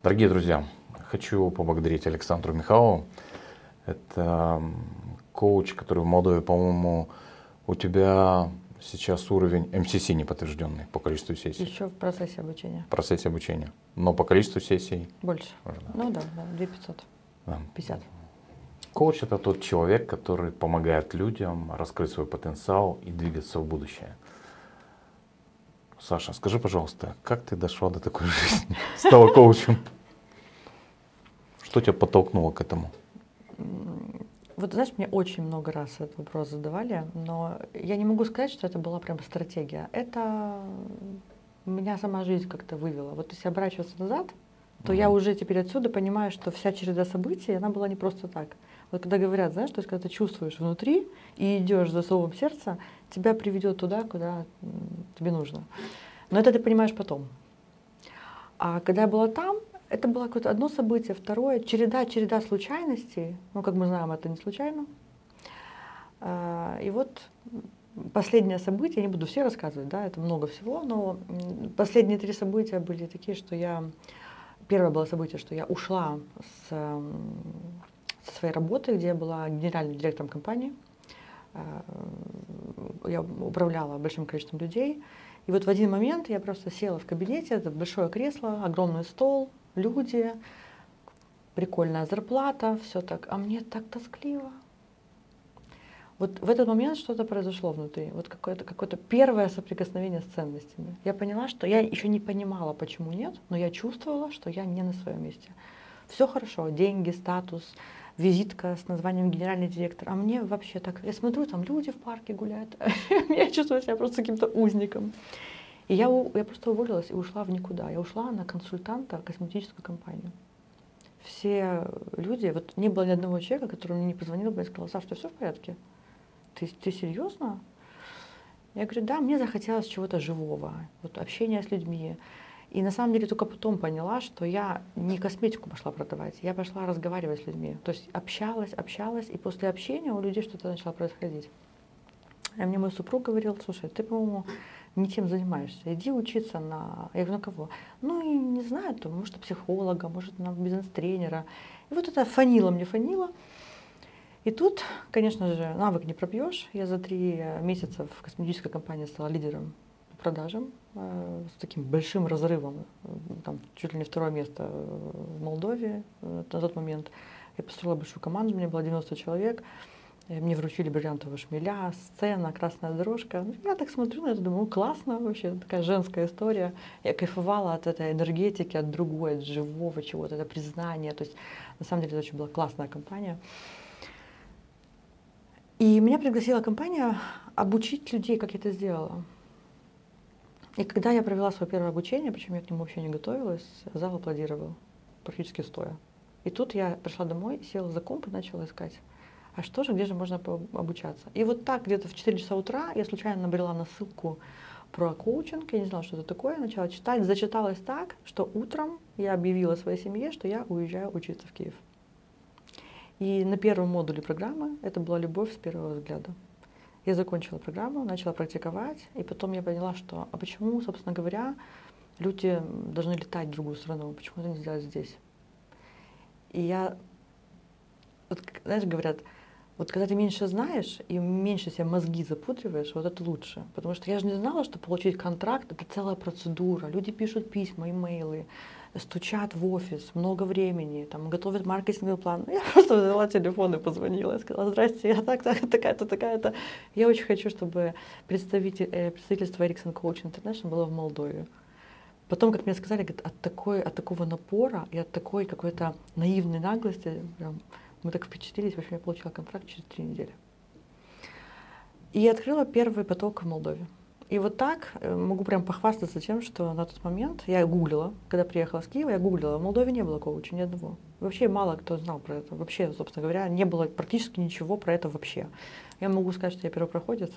Дорогие друзья, хочу поблагодарить Александру Михайлову. Это коуч, который в Молдове, по-моему, у тебя сейчас уровень МСС не подтвержденный по количеству сессий. Еще в процессе обучения. В процессе обучения. Но по количеству сессий? Больше. Ну да, да, 2500. Да. 50. Коуч это тот человек, который помогает людям раскрыть свой потенциал и двигаться в будущее. Саша, скажи, пожалуйста, как ты дошла до такой жизни? Стала коучем? Что тебя подтолкнуло к этому? Вот знаешь, мне очень много раз этот вопрос задавали, но я не могу сказать, что это была прям стратегия. Это меня сама жизнь как-то вывела. Вот если оборачиваться назад, то mm я уже теперь отсюда понимаю, что вся череда событий, она была не просто так. Вот когда говорят, знаешь, то есть когда ты чувствуешь внутри и идешь за словом сердца, тебя приведет туда, куда тебе нужно. Но это ты понимаешь потом. А когда я была там, это было какое-то одно событие, второе, череда, череда случайностей. Ну, как мы знаем, это не случайно. А, и вот последнее событие, я не буду все рассказывать, да, это много всего, но последние три события были такие, что я... Первое было событие, что я ушла с, со своей работы, где я была генеральным директором компании. А, я управляла большим количеством людей. И вот в один момент я просто села в кабинете, это большое кресло, огромный стол, люди, прикольная зарплата, все так, а мне так тоскливо. Вот в этот момент что-то произошло внутри, вот какое-то какое первое соприкосновение с ценностями. Я поняла, что я еще не понимала, почему нет, но я чувствовала, что я не на своем месте. Все хорошо, деньги, статус, визитка с названием генеральный директор. А мне вообще так, я смотрю, там люди в парке гуляют, я чувствую себя просто каким-то узником. И я, я просто уволилась и ушла в никуда. Я ушла на консультанта в косметическую компанию. Все люди, вот не было ни одного человека, который мне не позвонил бы и сказал, Саш, что все в порядке? Ты, ты серьезно? Я говорю, да, мне захотелось чего-то живого, вот общения с людьми. И на самом деле только потом поняла, что я не косметику пошла продавать, я пошла разговаривать с людьми. То есть общалась, общалась, и после общения у людей что-то начало происходить. И мне мой супруг говорил, слушай, ты, по-моему, не тем занимаешься, иди учиться на... Я говорю, на кого? Ну, и не знаю, то, может, психолога, может, на бизнес-тренера. И вот это фанило мне, фанило. И тут, конечно же, навык не пропьешь. Я за три месяца в косметической компании стала лидером продажам э, с таким большим разрывом, там чуть ли не второе место в Молдове э, на тот момент. Я построила большую команду, у меня было 90 человек. Мне вручили бриллиантовые шмеля, сцена, красная дорожка. Ну, я так смотрю на это, думаю, классно вообще, такая женская история. Я кайфовала от этой энергетики, от другой, от живого чего-то, это признание. То есть, на самом деле, это очень была классная компания. И меня пригласила компания обучить людей, как я это сделала. И когда я провела свое первое обучение, причем я к нему вообще не готовилась, зал аплодировал, практически стоя. И тут я пришла домой, села за комп и начала искать а что же, где же можно обучаться. И вот так где-то в 4 часа утра я случайно набрела на ссылку про коучинг, я не знала, что это такое, начала читать, зачиталась так, что утром я объявила своей семье, что я уезжаю учиться в Киев. И на первом модуле программы это была любовь с первого взгляда. Я закончила программу, начала практиковать, и потом я поняла, что, а почему, собственно говоря, люди должны летать в другую страну, почему это не сделать здесь? И я, вот, знаешь, говорят, вот когда ты меньше знаешь и меньше себе мозги запутриваешь, вот это лучше. Потому что я же не знала, что получить контракт — это целая процедура. Люди пишут письма, имейлы, стучат в офис, много времени, там, готовят маркетинговый план. Я просто взяла телефон и позвонила. Я сказала, здрасте, я так, так, такая-то, такая-то. Я очень хочу, чтобы представитель, э, представительство Ericsson Coach International было в Молдове. Потом, как мне сказали, от, такой, от такого напора и от такой какой-то наивной наглости, прям, мы так впечатлились, в общем, я получила контракт через три недели. И открыла первый поток в Молдове. И вот так э, могу прям похвастаться тем, что на тот момент я гуглила, когда приехала с Киева, я гуглила, в Молдове не было коуча ни одного. Вообще мало кто знал про это. Вообще, собственно говоря, не было практически ничего про это вообще. Я могу сказать, что я первопроходец.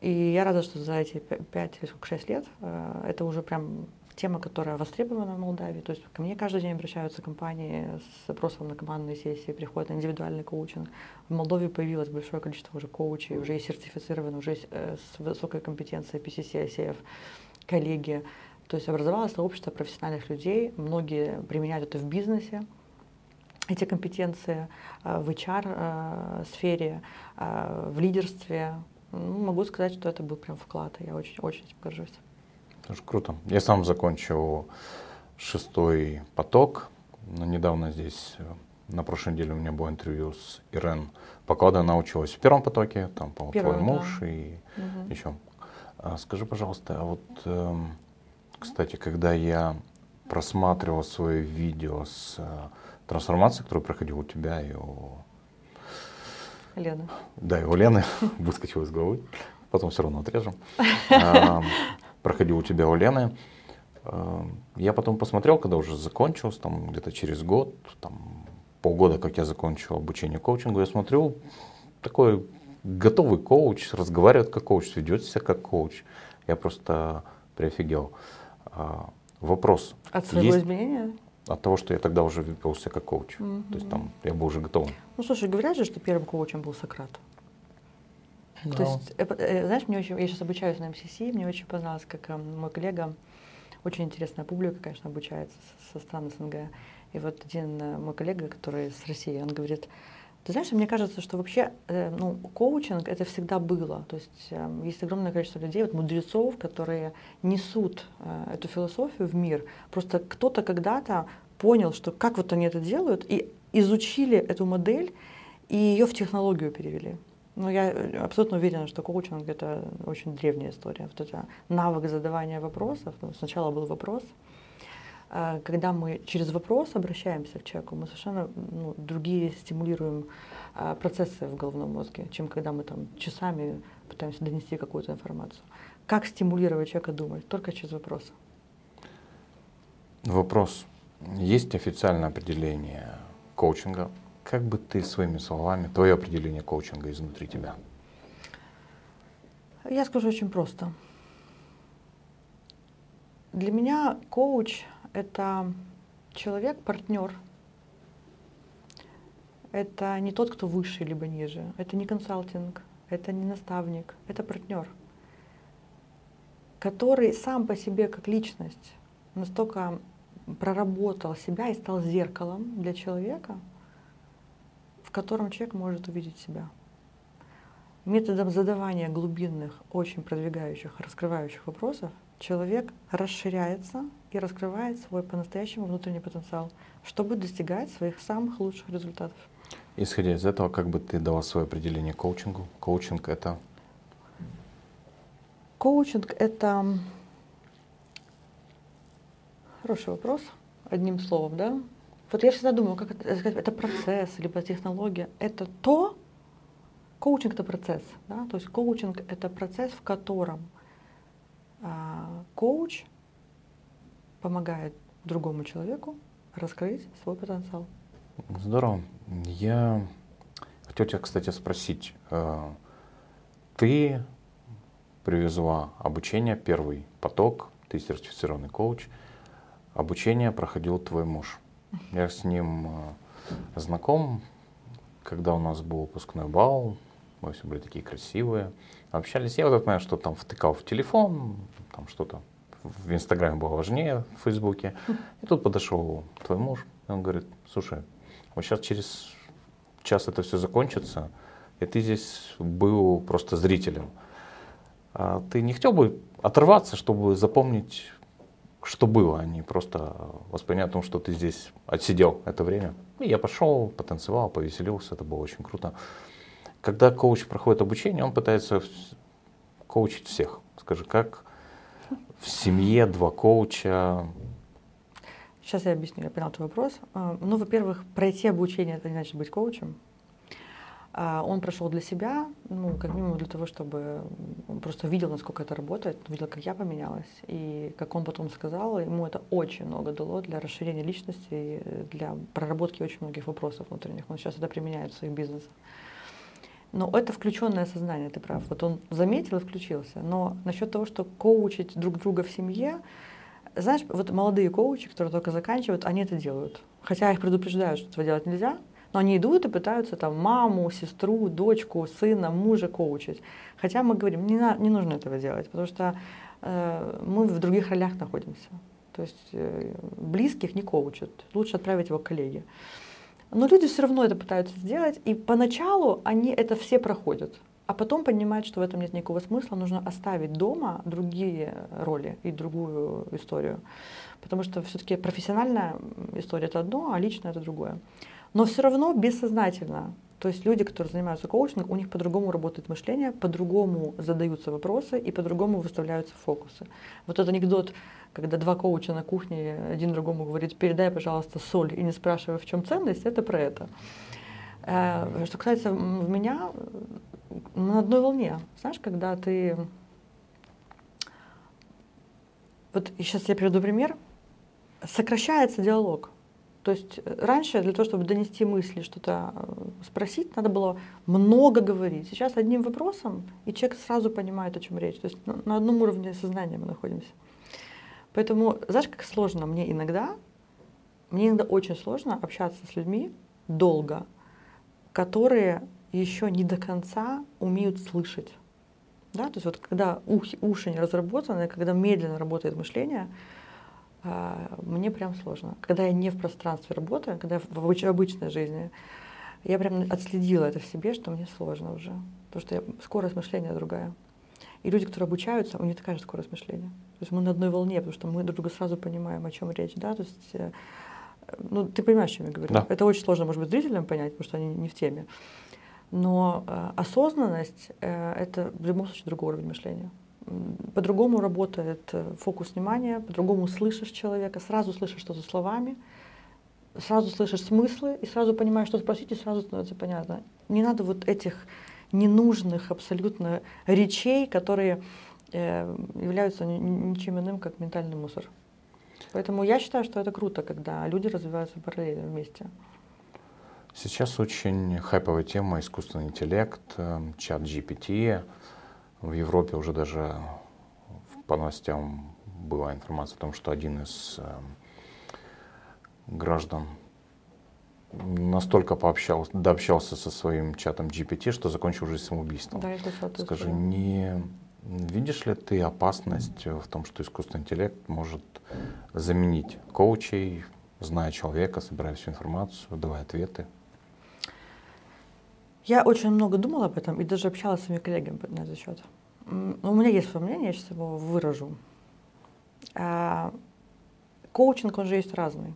И я рада, что за эти 5 или 6 лет э, это уже прям тема, которая востребована в Молдавии. То есть ко мне каждый день обращаются компании с запросом на командные сессии, приходят на индивидуальный коучинг. В Молдове появилось большое количество уже коучей, уже есть сертифицированы, уже э, с высокой компетенцией PCC, ICF, коллеги. То есть образовалось сообщество профессиональных людей, многие применяют это в бизнесе, эти компетенции э, в HR-сфере, э, в лидерстве. Ну, могу сказать, что это был прям вклад, и я очень, очень горжусь. Тоже круто. Я сам закончил шестой поток. Но недавно здесь, на прошлой неделе у меня было интервью с Ирен Покладой. Она училась в первом потоке, там, по твой муж да. и угу. еще. А, скажи, пожалуйста, а вот, эм, кстати, когда я просматривал свое видео с трансформации, которую проходил у тебя и у... Лены. Да, и у Лены, выскочил из головы, потом все равно отрежем. Проходил у тебя у Лены. Я потом посмотрел, когда уже закончился, там где-то через год, там полгода, как я закончил обучение коучингу, я смотрю, такой готовый коуч, разговаривает как коуч, ведет себя как коуч. Я просто прифигел. А, вопрос. От своего есть... изменения? от того, что я тогда уже вел себя как коуч. Mm-hmm. То есть там я был уже готов. Ну, слушай, говорят же, что первым коучем был Сократ. No. То есть, э, э, знаешь, мне очень, я сейчас обучаюсь на МСС, мне очень понравилось, как э, мой коллега, очень интересная публика, конечно, обучается со стран СНГ. И вот один мой коллега, который с России, он говорит, ты знаешь, мне кажется, что вообще ну, коучинг это всегда было. То есть есть огромное количество людей, вот мудрецов, которые несут эту философию в мир. Просто кто-то когда-то понял, что как вот они это делают, и изучили эту модель, и ее в технологию перевели. Но я абсолютно уверена, что коучинг это очень древняя история. Вот это навык задавания вопросов. Ну, сначала был вопрос, а, когда мы через вопрос обращаемся к человеку, мы совершенно ну, другие стимулируем а, процессы в головном мозге, чем когда мы там часами пытаемся донести какую-то информацию. Как стимулировать человека думать? Только через вопросы. Вопрос. Есть официальное определение коучинга. Как бы ты своими словами, твое определение коучинга изнутри тебя? Я скажу очень просто. Для меня коуч это человек, партнер. Это не тот, кто выше либо ниже. Это не консалтинг, это не наставник, это партнер, который сам по себе как личность настолько проработал себя и стал зеркалом для человека, в котором человек может увидеть себя. Методом задавания глубинных, очень продвигающих, раскрывающих вопросов человек расширяется и раскрывает свой по-настоящему внутренний потенциал, чтобы достигать своих самых лучших результатов. Исходя из этого, как бы ты дала свое определение коучингу? Коучинг это? Коучинг это хороший вопрос, одним словом, да? Вот я всегда думаю, как это, это процесс, либо технология. Это то, коучинг это процесс, да? То есть коучинг это процесс, в котором а, коуч помогает другому человеку раскрыть свой потенциал. Здорово. Я хотел тебя, кстати, спросить. Э, ты привезла обучение, первый поток, ты сертифицированный коуч. Обучение проходил твой муж. Я с ним э, знаком, когда у нас был выпускной бал, мы все были такие красивые. Общались. Я вот это, что там втыкал в телефон, там что-то в Инстаграме было важнее, в Фейсбуке. И тут подошел твой муж, и он говорит, слушай, вот сейчас через час это все закончится, и ты здесь был просто зрителем. А ты не хотел бы оторваться, чтобы запомнить, что было, а не просто воспринять о том, что ты здесь отсидел это время. И я пошел, потанцевал, повеселился, это было очень круто. Когда коуч проходит обучение, он пытается коучить всех. Скажи, как в семье два коуча? Сейчас я объясню, я понял твой вопрос. А, ну, во-первых, пройти обучение это не значит быть коучем. А, он прошел для себя, ну, как минимум для того, чтобы он просто видел, насколько это работает, видел, как я поменялась. И как он потом сказал, ему это очень много дало для расширения личности, для проработки очень многих вопросов внутренних. Он сейчас это применяет в своих бизнесах. Но это включенное сознание, ты прав. Вот он заметил и включился. Но насчет того, что коучить друг друга в семье, знаешь, вот молодые коучи, которые только заканчивают, они это делают. Хотя их предупреждают, что этого делать нельзя, но они идут и пытаются там маму, сестру, дочку, сына, мужа коучить. Хотя мы говорим, не, на, не нужно этого делать, потому что э, мы в других ролях находимся. То есть э, близких не коучат, лучше отправить его к коллеге. Но люди все равно это пытаются сделать, и поначалу они это все проходят, а потом понимают, что в этом нет никакого смысла, нужно оставить дома другие роли и другую историю. Потому что все-таки профессиональная история это одно, а личная это другое. Но все равно бессознательно. То есть люди, которые занимаются коучингом, у них по-другому работает мышление, по-другому задаются вопросы и по-другому выставляются фокусы. Вот этот анекдот когда два коуча на кухне один другому говорит, передай, пожалуйста, соль, и не спрашивая, в чем ценность, это про это. Э, что касается меня, на одной волне. Знаешь, когда ты... Вот сейчас я приведу пример. Сокращается диалог. То есть раньше для того, чтобы донести мысли, что-то э, спросить, надо было много говорить. Сейчас одним вопросом, и человек сразу понимает, о чем речь. То есть на одном уровне сознания мы находимся. Поэтому, знаешь, как сложно мне иногда, мне иногда очень сложно общаться с людьми долго, которые еще не до конца умеют слышать. Да? То есть вот когда ухи, уши не разработаны, когда медленно работает мышление, мне прям сложно. Когда я не в пространстве работаю, когда я в обычной жизни, я прям отследила это в себе, что мне сложно уже. Потому что я, скорость мышления другая. И люди, которые обучаются, у них такая же скорость мышления. То есть мы на одной волне, потому что мы друг друга сразу понимаем, о чем речь. Да? То есть, э, ну, ты понимаешь, о чем я говорю. Да. Это очень сложно, может быть, зрителям понять, потому что они не в теме. Но э, осознанность э, это в любом случае другой уровень мышления. По-другому работает э, фокус внимания, по-другому слышишь человека, сразу слышишь что-то словами, сразу слышишь смыслы и сразу понимаешь, что спросить, и сразу становится понятно. Не надо вот этих ненужных абсолютно речей, которые э, являются ничем иным, как ментальный мусор. Поэтому я считаю, что это круто, когда люди развиваются параллельно вместе. Сейчас очень хайповая тема искусственный интеллект, э, чат GPT. В Европе уже даже по новостям была информация о том, что один из э, граждан настолько пообщался, дообщался со своим чатом GPT, что закончил жизнь самоубийством. Да, это Скажи, не видишь ли ты опасность в том, что искусственный интеллект может заменить коучей, зная человека, собирая всю информацию, давая ответы? Я очень много думала об этом и даже общалась с своими коллегами на этот счет. У меня есть свое мнение, я сейчас его выражу. А, коучинг, он же есть разный.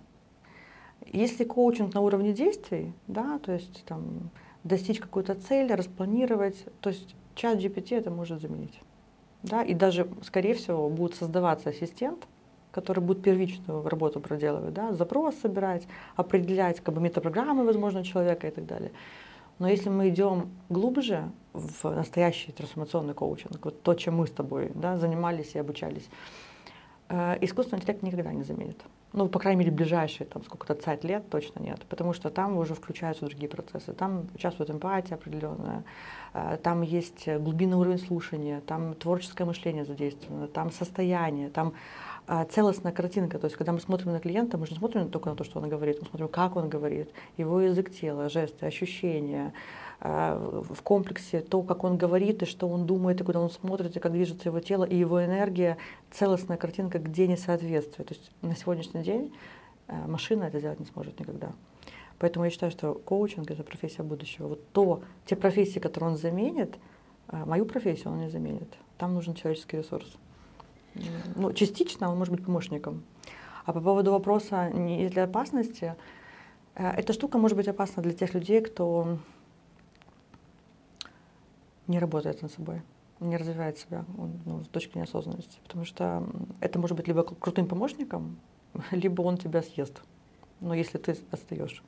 Если коучинг на уровне действий, да, то есть там достичь какую-то цель, распланировать, то есть чат GPT это может заменить. Да, и даже, скорее всего, будет создаваться ассистент, который будет первичную работу проделывать, да, запрос собирать, определять как бы, метапрограммы, возможно, человека и так далее. Но если мы идем глубже в настоящий трансформационный коучинг, вот то, чем мы с тобой да, занимались и обучались, э, искусственный интеллект никогда не заменит ну, по крайней мере, ближайшие там сколько-то цать лет точно нет, потому что там уже включаются другие процессы. Там участвует эмпатия определенная, э, там есть глубинный уровень слушания, там творческое мышление задействовано, там состояние, там целостная картинка. То есть, когда мы смотрим на клиента, мы же не смотрим только на то, что он говорит, мы смотрим, как он говорит, его язык тела, жесты, ощущения, э, в комплексе то, как он говорит, и что он думает, и куда он смотрит, и как движется его тело, и его энергия, целостная картинка, где несоответствие. То есть на сегодняшний день э, машина это сделать не сможет никогда. Поэтому я считаю, что коучинг это профессия будущего. Вот то, те профессии, которые он заменит, мою профессию он не заменит. Там нужен человеческий ресурс. Ну, частично он может быть помощником. А по поводу вопроса, не ли опасности, э, эта штука может быть опасна для тех людей, кто не работает над собой, не развивает себя ну, с точки неосознанности. Потому что это может быть либо крутым помощником, либо он тебя съест. Но если ты отстаешь.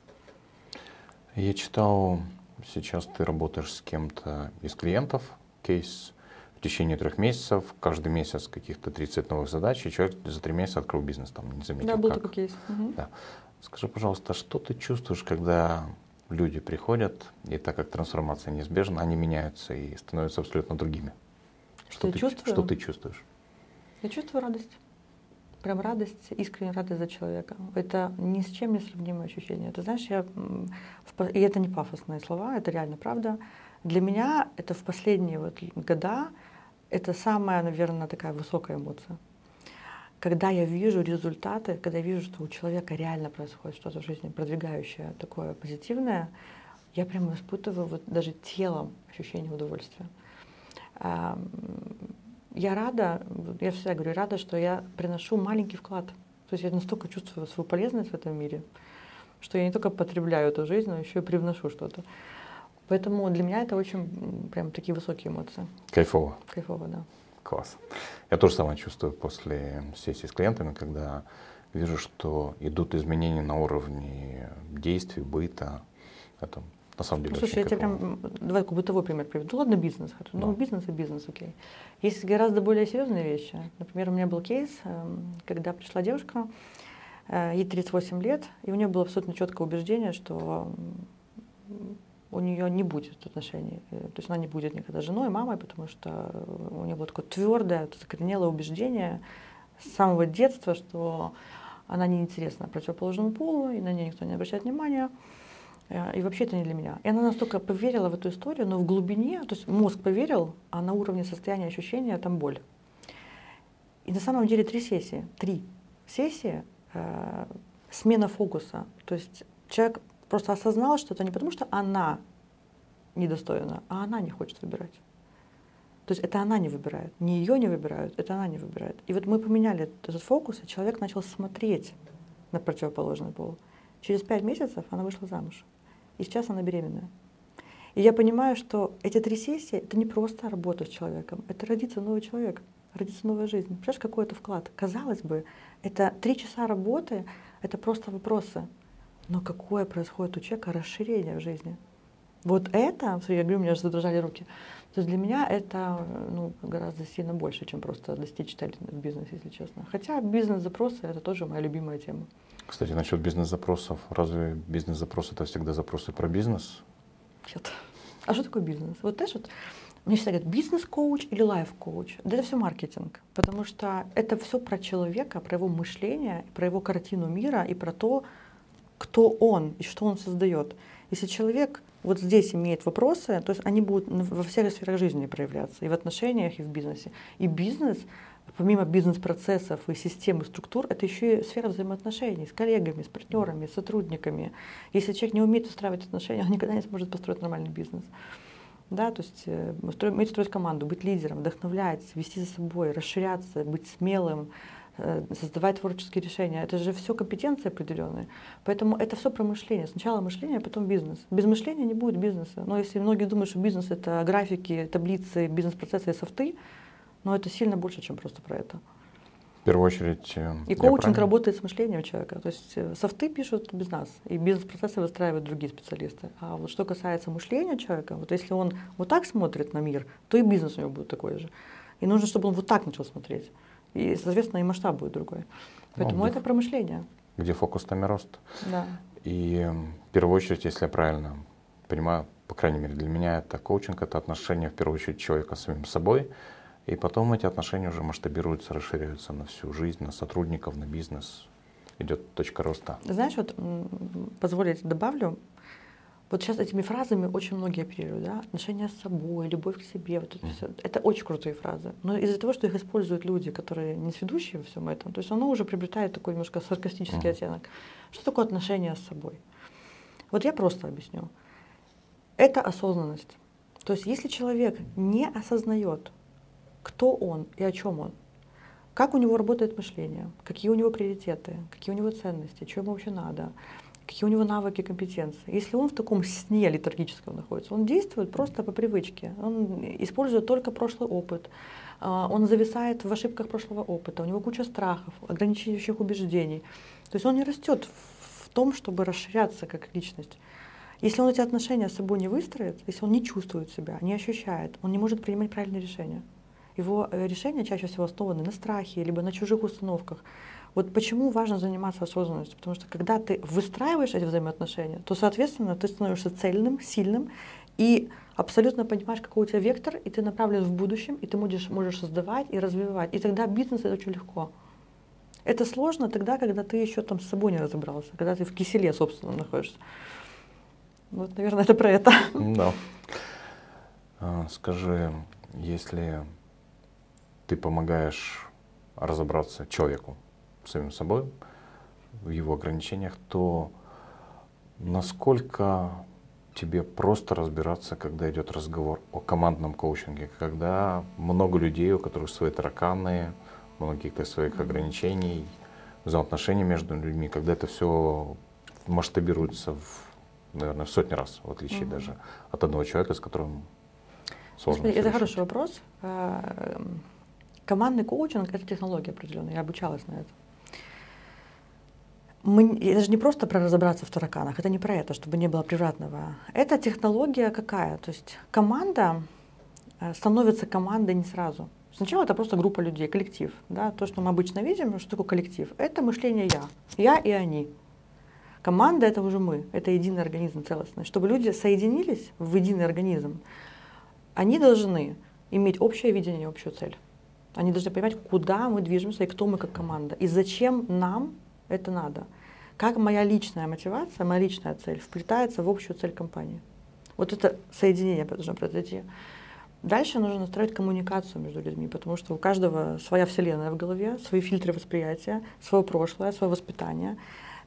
Я читал, сейчас ты работаешь с кем-то из клиентов, кейс течение трех месяцев, каждый месяц каких-то 30 новых задач, и человек за три месяца открыл бизнес, там, не заметил Да, был как. такой кейс. Угу. Да. Скажи, пожалуйста, что ты чувствуешь, когда люди приходят, и так как трансформация неизбежна, они меняются и становятся абсолютно другими? Что, что, ты, чувствую? что ты чувствуешь? Я чувствую радость. Прям радость, искренняя радость за человека. Это ни с чем не сравнимое ощущение. Ты знаешь, я, и это не пафосные слова, это реально правда. Для меня это в последние вот года это самая, наверное, такая высокая эмоция. Когда я вижу результаты, когда я вижу, что у человека реально происходит что-то в жизни продвигающее, такое позитивное, я прямо испытываю вот даже телом ощущение удовольствия. Я рада, я всегда говорю, рада, что я приношу маленький вклад. То есть я настолько чувствую свою полезность в этом мире, что я не только потребляю эту жизнь, но еще и привношу что-то. Поэтому для меня это очень прям такие высокие эмоции. Кайфово. Кайфово, да. Класс. Я тоже самое чувствую после сессии с клиентами, когда вижу, что идут изменения на уровне действий, быта. Это на самом деле. Ну, слушай, я тебе прям давай такой бытовой пример приведу. ладно, бизнес. Да. Ну, бизнес и бизнес, окей. Есть гораздо более серьезные вещи. Например, у меня был кейс, эм, когда пришла девушка, э, ей 38 лет, и у нее было абсолютно четкое убеждение, что у нее не будет отношений. Э, то есть она не будет никогда женой, мамой, потому что у нее было такое твердое, закоренелое убеждение с самого детства, что она неинтересна противоположному полу, и на нее никто не обращает внимания. Э, и вообще это не для меня. И она настолько поверила в эту историю, но в глубине, то есть мозг поверил, а на уровне состояния ощущения там боль. И на самом деле три сессии, три сессии, э, смена фокуса. То есть человек просто осознал, что это не потому, что она недостойна, а она не хочет выбирать. То есть это она не выбирает, не ее не выбирают, это она не выбирает. И вот мы поменяли этот фокус, и человек начал смотреть на противоположный пол. Через пять месяцев она вышла замуж. И сейчас она беременная. И я понимаю, что эти три сессии — это не просто работа с человеком, это родится новый человек, родится новая жизнь. Представляешь, какой это вклад? Казалось бы, это три часа работы, это просто вопросы. Но какое происходит у человека расширение в жизни? Вот это, я говорю, у меня же задрожали руки. То есть для меня это ну, гораздо сильно больше, чем просто достичь цели в бизнесе, если честно. Хотя бизнес-запросы — это тоже моя любимая тема. Кстати, насчет бизнес-запросов. Разве бизнес-запрос это всегда запросы про бизнес? Нет. А что такое бизнес? Вот знаешь, вот мне всегда говорят, бизнес-коуч или лайф-коуч. Да это все маркетинг. Потому что это все про человека, про его мышление, про его картину мира и про то, кто он и что он создает. Если человек вот здесь имеет вопросы, то есть они будут во всех сферах жизни проявляться, и в отношениях, и в бизнесе. И бизнес помимо бизнес-процессов и системы структур, это еще и сфера взаимоотношений с коллегами, с партнерами, с сотрудниками. Если человек не умеет устраивать отношения, он никогда не сможет построить нормальный бизнес. Да, то есть э, уметь строить команду, быть лидером, вдохновлять, вести за собой, расширяться, быть смелым, э, создавать творческие решения. Это же все компетенции определенные. Поэтому это все про мышление. Сначала мышление, а потом бизнес. Без мышления не будет бизнеса. Но если многие думают, что бизнес это графики, таблицы, бизнес-процессы и софты, но это сильно больше, чем просто про это. В первую очередь. Э, и коучинг правильно... работает с мышлением человека. То есть э, софты пишут без нас, и бизнес-процессы выстраивают другие специалисты. А вот что касается мышления человека, вот если он вот так смотрит на мир, то и бизнес у него будет такой же. И нужно, чтобы он вот так начал смотреть. И, соответственно, и масштаб будет другой. Поэтому ну, это про мышление. Где фокус, там и рост. Да. И в первую очередь, если я правильно понимаю, по крайней мере для меня это коучинг, это отношение в первую очередь человека с самим собой, и потом эти отношения уже масштабируются, расширяются на всю жизнь, на сотрудников, на бизнес. Идет точка роста. Знаешь, вот позволите добавлю, вот сейчас этими фразами очень многие оперируют, да, отношения с собой, любовь к себе, вот это mm. все. Это очень крутые фразы. Но из-за того, что их используют люди, которые не сведущие во всем этом, то есть оно уже приобретает такой немножко саркастический mm. оттенок. Что такое отношения с собой? Вот я просто объясню. Это осознанность. То есть если человек не осознает, кто он и о чем он, как у него работает мышление, какие у него приоритеты, какие у него ценности, что ему вообще надо, какие у него навыки, компетенции. Если он в таком сне литургическом находится, он действует просто по привычке, он использует только прошлый опыт, а, он зависает в ошибках прошлого опыта, у него куча страхов, ограничивающих убеждений. То есть он не растет в том, чтобы расширяться как личность. Если он эти отношения с собой не выстроит, если он не чувствует себя, не ощущает, он не может принимать правильные решения его э, решения чаще всего основаны на страхе, либо на чужих установках. Вот почему важно заниматься осознанностью? Потому что когда ты выстраиваешь эти взаимоотношения, то, соответственно, ты становишься цельным, сильным и абсолютно понимаешь, какой у тебя вектор, и ты направлен в будущем, и ты можешь, можешь создавать и развивать. И тогда бизнес это очень легко. Это сложно тогда, когда ты еще там с собой не разобрался, когда ты в киселе, собственно, находишься. Вот, наверное, это про это. Да. А, скажи, если ты помогаешь разобраться человеку, самим собой, в его ограничениях, то насколько тебе просто разбираться, когда идет разговор о командном коучинге, когда много людей, у которых свои тараканы, много каких-то своих ограничений, взаимоотношений между людьми, когда это все масштабируется в, наверное, в сотни раз, в отличие mm-hmm. даже от одного человека, с которым сложно. Это хороший вопрос. А, командный коучинг — это технология определенная, я обучалась на это мы, это же не просто про разобраться в тараканах, это не про это, чтобы не было превратного. Это технология какая? То есть команда э, становится командой не сразу. Сначала это просто группа людей, коллектив. Да? То, что мы обычно видим, что такое коллектив, это мышление я. Я и они. Команда это уже мы, это единый организм целостный. Чтобы люди соединились в единый организм, они должны иметь общее видение, общую цель. Они должны понимать, куда мы движемся и кто мы как команда. И зачем нам это надо как моя личная мотивация, моя личная цель вплетается в общую цель компании. Вот это соединение должно произойти. Дальше нужно настроить коммуникацию между людьми, потому что у каждого своя вселенная в голове, свои фильтры восприятия, свое прошлое, свое воспитание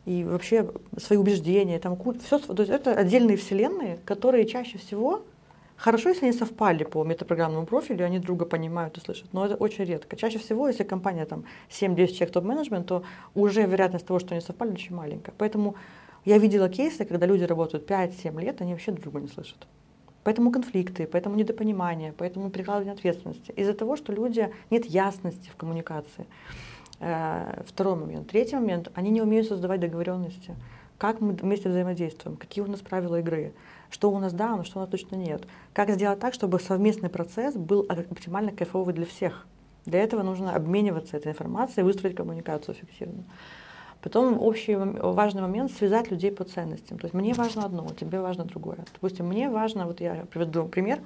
и вообще свои убеждения, там, все, то есть это отдельные вселенные, которые чаще всего Хорошо, если они совпали по метапрограммному профилю, они друга понимают и слышат, но это очень редко. Чаще всего, если компания там 7-10 человек топ-менеджмент, то уже вероятность того, что они совпали, очень маленькая. Поэтому я видела кейсы, когда люди работают 5-7 лет, они вообще друг друга не слышат. Поэтому конфликты, поэтому недопонимание, поэтому перекладывание ответственности. Из-за того, что люди нет ясности в коммуникации. Э, второй момент. Третий момент. Они не умеют создавать договоренности. Как мы вместе взаимодействуем, какие у нас правила игры что у нас да, но что у нас точно нет. Как сделать так, чтобы совместный процесс был оптимально кайфовый для всех. Для этого нужно обмениваться этой информацией, выстроить коммуникацию эффективно. Потом общий важный момент — связать людей по ценностям. То есть мне важно одно, тебе важно другое. Допустим, мне важно, вот я приведу пример.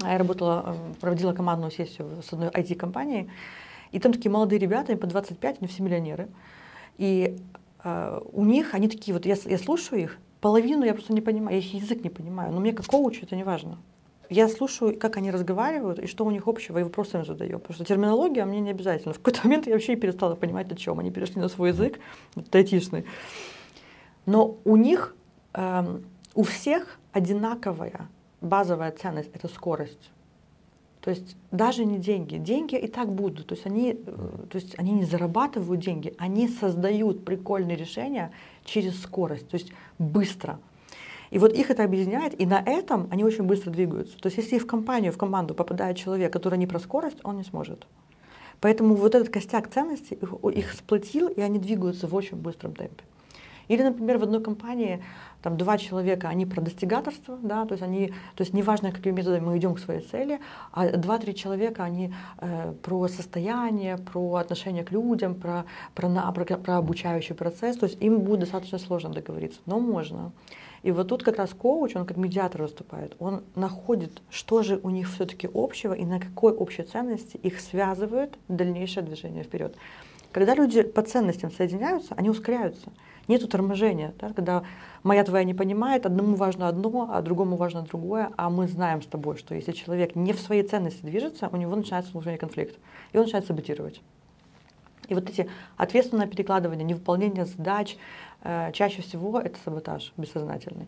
Я работала, э, проводила командную сессию с одной IT-компанией, и там такие молодые ребята, им по 25, они все миллионеры. И э, у них, они такие, вот я, я слушаю их, Половину я просто не понимаю, я их язык не понимаю, но мне как коучу это не важно. Я слушаю, как они разговаривают и что у них общего, и вопросы им задаю. Потому что терминология мне не обязательно. В какой-то момент я вообще перестала понимать, о чем. Они перешли на свой язык, вот, айтишный. Но у них, эм, у всех одинаковая базовая ценность – это скорость. То есть даже не деньги. Деньги и так будут. То есть они, э, то есть они не зарабатывают деньги, они создают прикольные решения через скорость, то есть быстро. И вот их это объединяет, и на этом они очень быстро двигаются. То есть если в компанию, в команду попадает человек, который не про скорость, он не сможет. Поэтому вот этот костяк ценностей их, их сплотил, и они двигаются в очень быстром темпе. Или, например, в одной компании там два человека, они про достигаторство, да, то есть они, то есть неважно, какими методами мы идем к своей цели, а два-три человека, они э, про состояние, про отношение к людям, про, про, на, про, про обучающий процесс, то есть им будет достаточно сложно договориться, но можно. И вот тут как раз коуч, он как медиатор выступает, он находит, что же у них все-таки общего и на какой общей ценности их связывает дальнейшее движение вперед. Когда люди по ценностям соединяются, они ускоряются. Нету торможения, да, когда моя твоя не понимает, одному важно одно, а другому важно другое, а мы знаем с тобой, что если человек не в своей ценности движется, у него начинается внутренний конфликт, и он начинает саботировать. И вот эти ответственное перекладывание, невыполнение задач, э, чаще всего это саботаж бессознательный.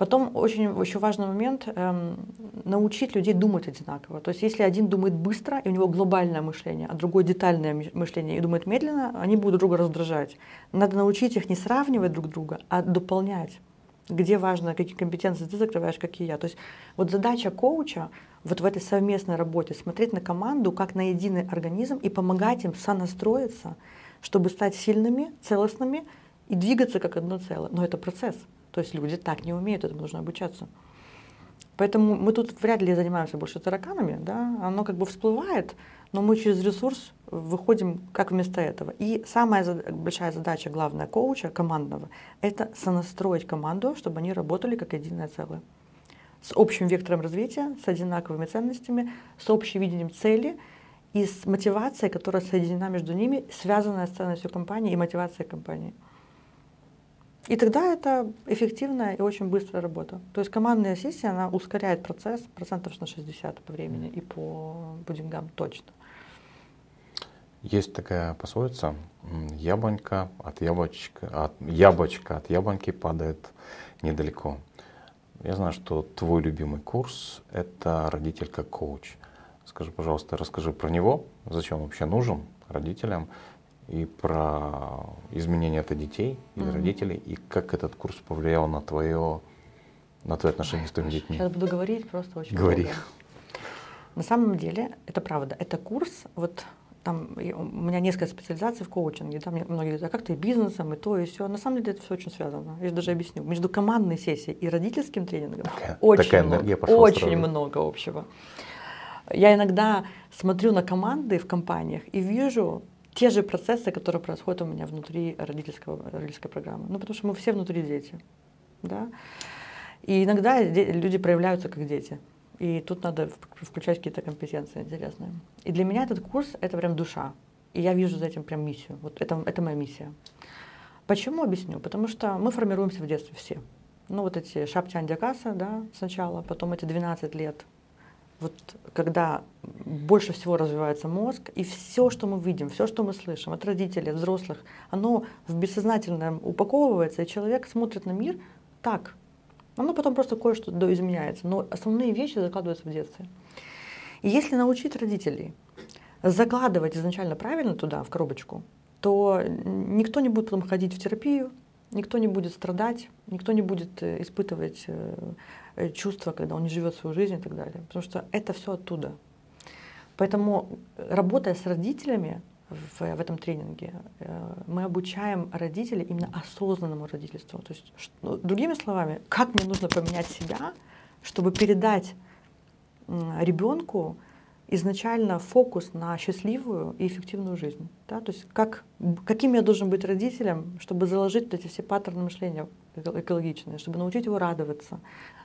Потом очень еще важный момент эм, научить людей думать одинаково. То есть если один думает быстро, и у него глобальное мышление, а другой детальное мышление и думает медленно, они будут друг друга раздражать. Надо научить их не сравнивать друг друга, а дополнять. Где важно, какие компетенции ты закрываешь, какие я. То есть вот задача коуча вот в этой совместной работе смотреть на команду как на единый организм и помогать им сонастроиться, чтобы стать сильными, целостными и двигаться как одно целое. Но это процесс. То есть люди так не умеют, этому нужно обучаться. Поэтому мы тут вряд ли занимаемся больше тараканами, да, оно как бы всплывает, но мы через ресурс выходим как вместо этого. И самая большая задача, главная коуча, командного, это сонастроить команду, чтобы они работали как единое целое. С общим вектором развития, с одинаковыми ценностями, с общим видением цели и с мотивацией, которая соединена между ними, связанная с ценностью компании и мотивацией компании. И тогда это эффективная и очень быстрая работа. То есть командная сессия, она ускоряет процесс процентов на 60 по времени и по, по деньгам точно. Есть такая пословица, яблонька от яблочка, от яблочка от яблоньки падает недалеко. Я знаю, что твой любимый курс — это родитель как коуч. Скажи, пожалуйста, расскажи про него, зачем он вообще нужен родителям, и про изменение это детей или mm-hmm. родителей, и как этот курс повлиял на твое на твои отношения с твоими детьми. Сейчас буду говорить просто очень Говори. Много. На самом деле, это правда. Это курс, вот там у меня несколько специализаций в коучинге, мне многие говорят, а как ты и бизнесом, и то, и все. На самом деле это все очень связано. Я даже объясню. Между командной сессией и родительским тренингом такая, очень, такая много, очень сразу. много общего. Я иногда смотрю на команды в компаниях и вижу те же процессы, которые происходят у меня внутри родительского, родительской программы. Ну, потому что мы все внутри дети. Да? И иногда люди проявляются как дети. И тут надо включать какие-то компетенции интересные. И для меня этот курс — это прям душа. И я вижу за этим прям миссию. Вот это, это моя миссия. Почему объясню? Потому что мы формируемся в детстве все. Ну вот эти шапти андиакаса, да, сначала, потом эти 12 лет. Вот когда больше всего развивается мозг, и все, что мы видим, все, что мы слышим от родителей, взрослых, оно в бессознательном упаковывается, и человек смотрит на мир так, оно потом просто кое-что изменяется, но основные вещи закладываются в детстве. И если научить родителей закладывать изначально правильно туда, в коробочку, то никто не будет потом ходить в терапию, никто не будет страдать, никто не будет э, испытывать э, чувства, когда он не живет свою жизнь и так далее. Потому что это все оттуда. Поэтому, работая с родителями, в, в этом тренинге. Э, мы обучаем родителей именно осознанному родительству. То есть, что, другими словами, как мне нужно поменять себя, чтобы передать ребенку изначально фокус на счастливую и эффективную жизнь. Да? То есть как, каким я должен быть родителем, чтобы заложить вот эти все паттерны мышления экологичные, чтобы научить его радоваться,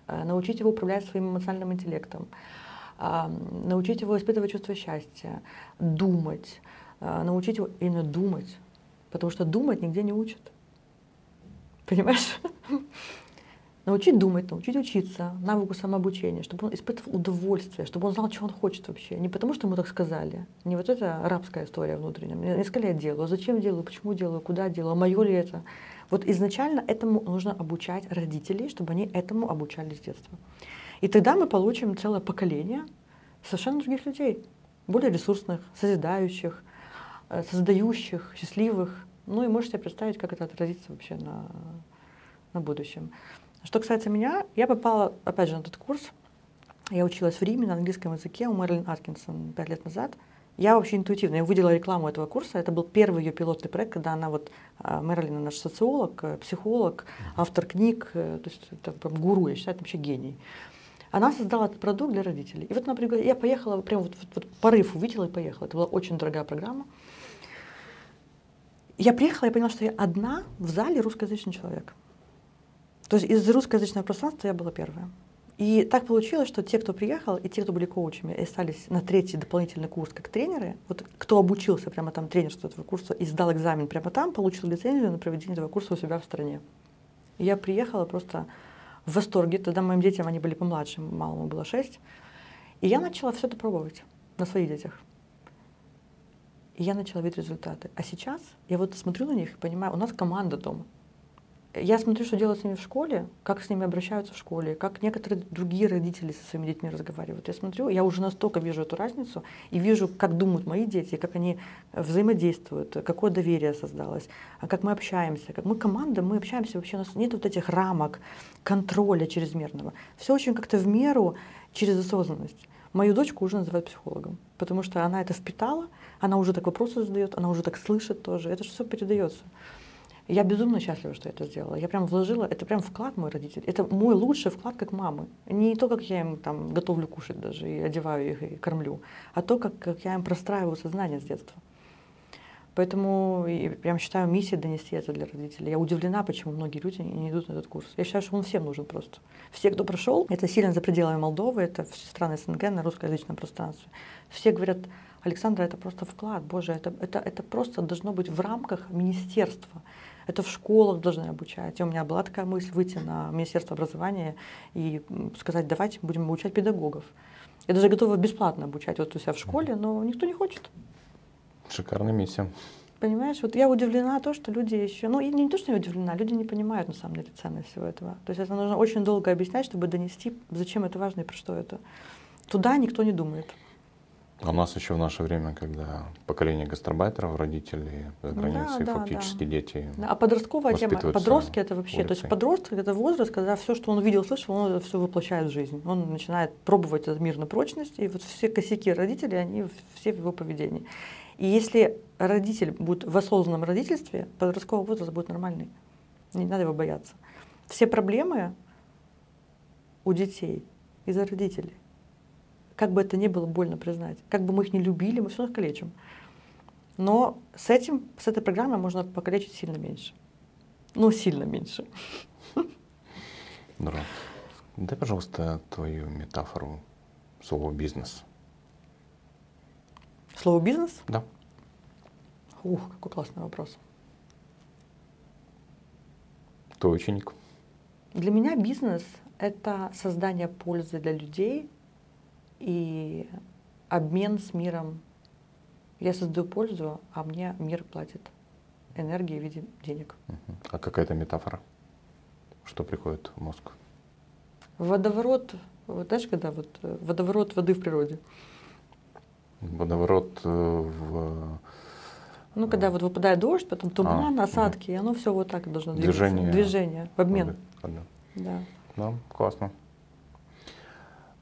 э, научить его управлять своим эмоциональным интеллектом, научить его испытывать чувство счастья, думать, а, научить его именно думать, потому что думать нигде не учат. Понимаешь? Научить думать, научить учиться, навыку самообучения, чтобы он испытывал удовольствие, чтобы он знал, что он хочет вообще. Не потому, что ему так сказали, не вот эта арабская история внутренняя. Не сказали, я делаю, зачем делаю, почему делаю, куда делаю, а мое ли это. Вот изначально этому нужно обучать родителей, чтобы они этому обучали с детства. И тогда мы получим целое поколение совершенно других людей, более ресурсных, созидающих, Э, создающих, счастливых. Ну и можете представить, как это отразится вообще на, на будущем. Что касается меня, я попала, опять же, на этот курс. Я училась в Риме на английском языке у Мэрилин Аткинсон пять лет назад. Я вообще интуитивно, я увидела рекламу этого курса, это был первый ее пилотный проект, когда она вот, а, Мэрилин наш социолог, э, психолог, автор книг, э, то есть это прям гуру, я считаю, это вообще гений. Она создала этот продукт для родителей. И вот, например, я поехала, прям вот, вот, вот порыв увидела и поехала. Это была очень дорогая программа. Я приехала, я поняла, что я одна в зале русскоязычный человек. То есть из русскоязычного пространства я была первая. И так получилось, что те, кто приехал, и те, кто были коучами, и остались на третий дополнительный курс как тренеры, вот кто обучился прямо там тренерству этого курса и сдал экзамен прямо там, получил лицензию на проведение этого курса у себя в стране. И я приехала просто в восторге. Тогда моим детям, они были помладше, малому было шесть. И я начала все это пробовать на своих детях. И я начала видеть результаты. А сейчас я вот смотрю на них и понимаю, у нас команда дома. Я смотрю, что делают с ними в школе, как с ними обращаются в школе, как некоторые другие родители со своими детьми разговаривают. Я смотрю, я уже настолько вижу эту разницу и вижу, как думают мои дети, как они взаимодействуют, какое доверие создалось, а как мы общаемся, как мы команда, мы общаемся, вообще у нас нет вот этих рамок, контроля чрезмерного. Все очень как-то в меру через осознанность. Мою дочку уже называют психологом, потому что она это впитала, она уже так вопросы задает, она уже так слышит тоже. Это же все передается. Я безумно счастлива, что я это сделала. Я прям вложила, это прям вклад мой родитель. Это мой лучший вклад как мамы. Не то, как я им там готовлю кушать даже и одеваю их и кормлю, а то, как, как я им простраиваю сознание с детства. Поэтому я прям считаю миссией донести это для родителей. Я удивлена, почему многие люди не идут на этот курс. Я считаю, что он всем нужен просто. Все, кто прошел, это сильно за пределами Молдовы, это все страны СНГ на русскоязычном пространстве. Все говорят, Александра, это просто вклад, боже, это, это, это просто должно быть в рамках министерства. Это в школах должны обучать. И у меня была такая мысль выйти на Министерство образования и сказать, давайте будем обучать педагогов. Я даже готова бесплатно обучать вот у себя в школе, но никто не хочет. Шикарная миссия. Понимаешь, вот я удивлена то, что люди еще, ну, я не то, что я удивлена, люди не понимают на самом деле ценность всего этого. То есть это нужно очень долго объяснять, чтобы донести, зачем это важно и про что это. Туда никто не думает. А у нас еще в наше время, когда поколение гастарбайтеров, родители за границей, Да, да, фактически да. дети. А подростковая тема, подростки это вообще, то есть улицей. подросток это возраст, когда все, что он видел, слышал, он это все воплощает в жизнь. Он начинает пробовать этот мир на прочность, и вот все косяки родителей, они все в его поведении. И если родитель будет в осознанном родительстве, подростковый возраст будет нормальный. Не надо его бояться. Все проблемы у детей из-за родителей. Как бы это ни было больно признать, как бы мы их не любили, мы все равно их калечим. Но с этим, с этой программой можно покалечить сильно меньше. Ну, сильно меньше. Здорово. Дай, пожалуйста, твою метафору слова бизнес. Слово бизнес? Да. Ух, какой классный вопрос. Твой ученик. Для меня бизнес — это создание пользы для людей и обмен с миром. Я создаю пользу, а мне мир платит энергией в виде денег. А какая-то метафора? Что приходит в мозг? Водоворот, вот знаешь, когда вот э, водоворот воды в природе. Водоворот э, в Ну, когда вот выпадает дождь, потом туман, мгм. осадки, и оно все вот так должно двигаться. Движение. Движение, в обмен. воды. Да. Да, классно.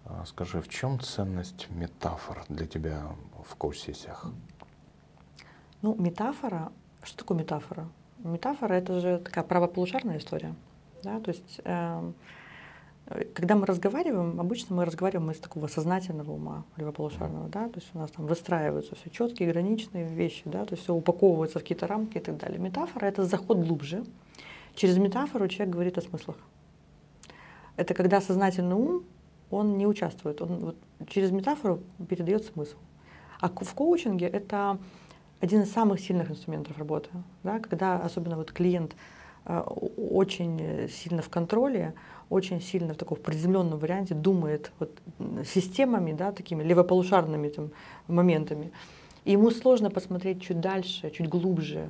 А Скажи, в чем ценность метафор для тебя в коуч-сессиях? Ну, метафора. Что такое метафора? Метафора это же такая правополушарная история. Да? То есть, э, когда мы разговариваем, обычно мы разговариваем из такого сознательного ума левополушарного, да, то есть у нас там выстраиваются все четкие, граничные вещи, да, то есть все упаковывается в какие-то рамки и так далее. Метафора это заход глубже. Через метафору человек говорит о смыслах. Это когда сознательный ум, он не участвует, он вот через метафору передает смысл. А в коучинге это один из самых сильных инструментов работы, да, когда особенно вот клиент э, очень сильно в контроле, очень сильно в таком приземленном варианте думает вот, системами, да, такими левополушарными там, моментами. И ему сложно посмотреть чуть дальше, чуть глубже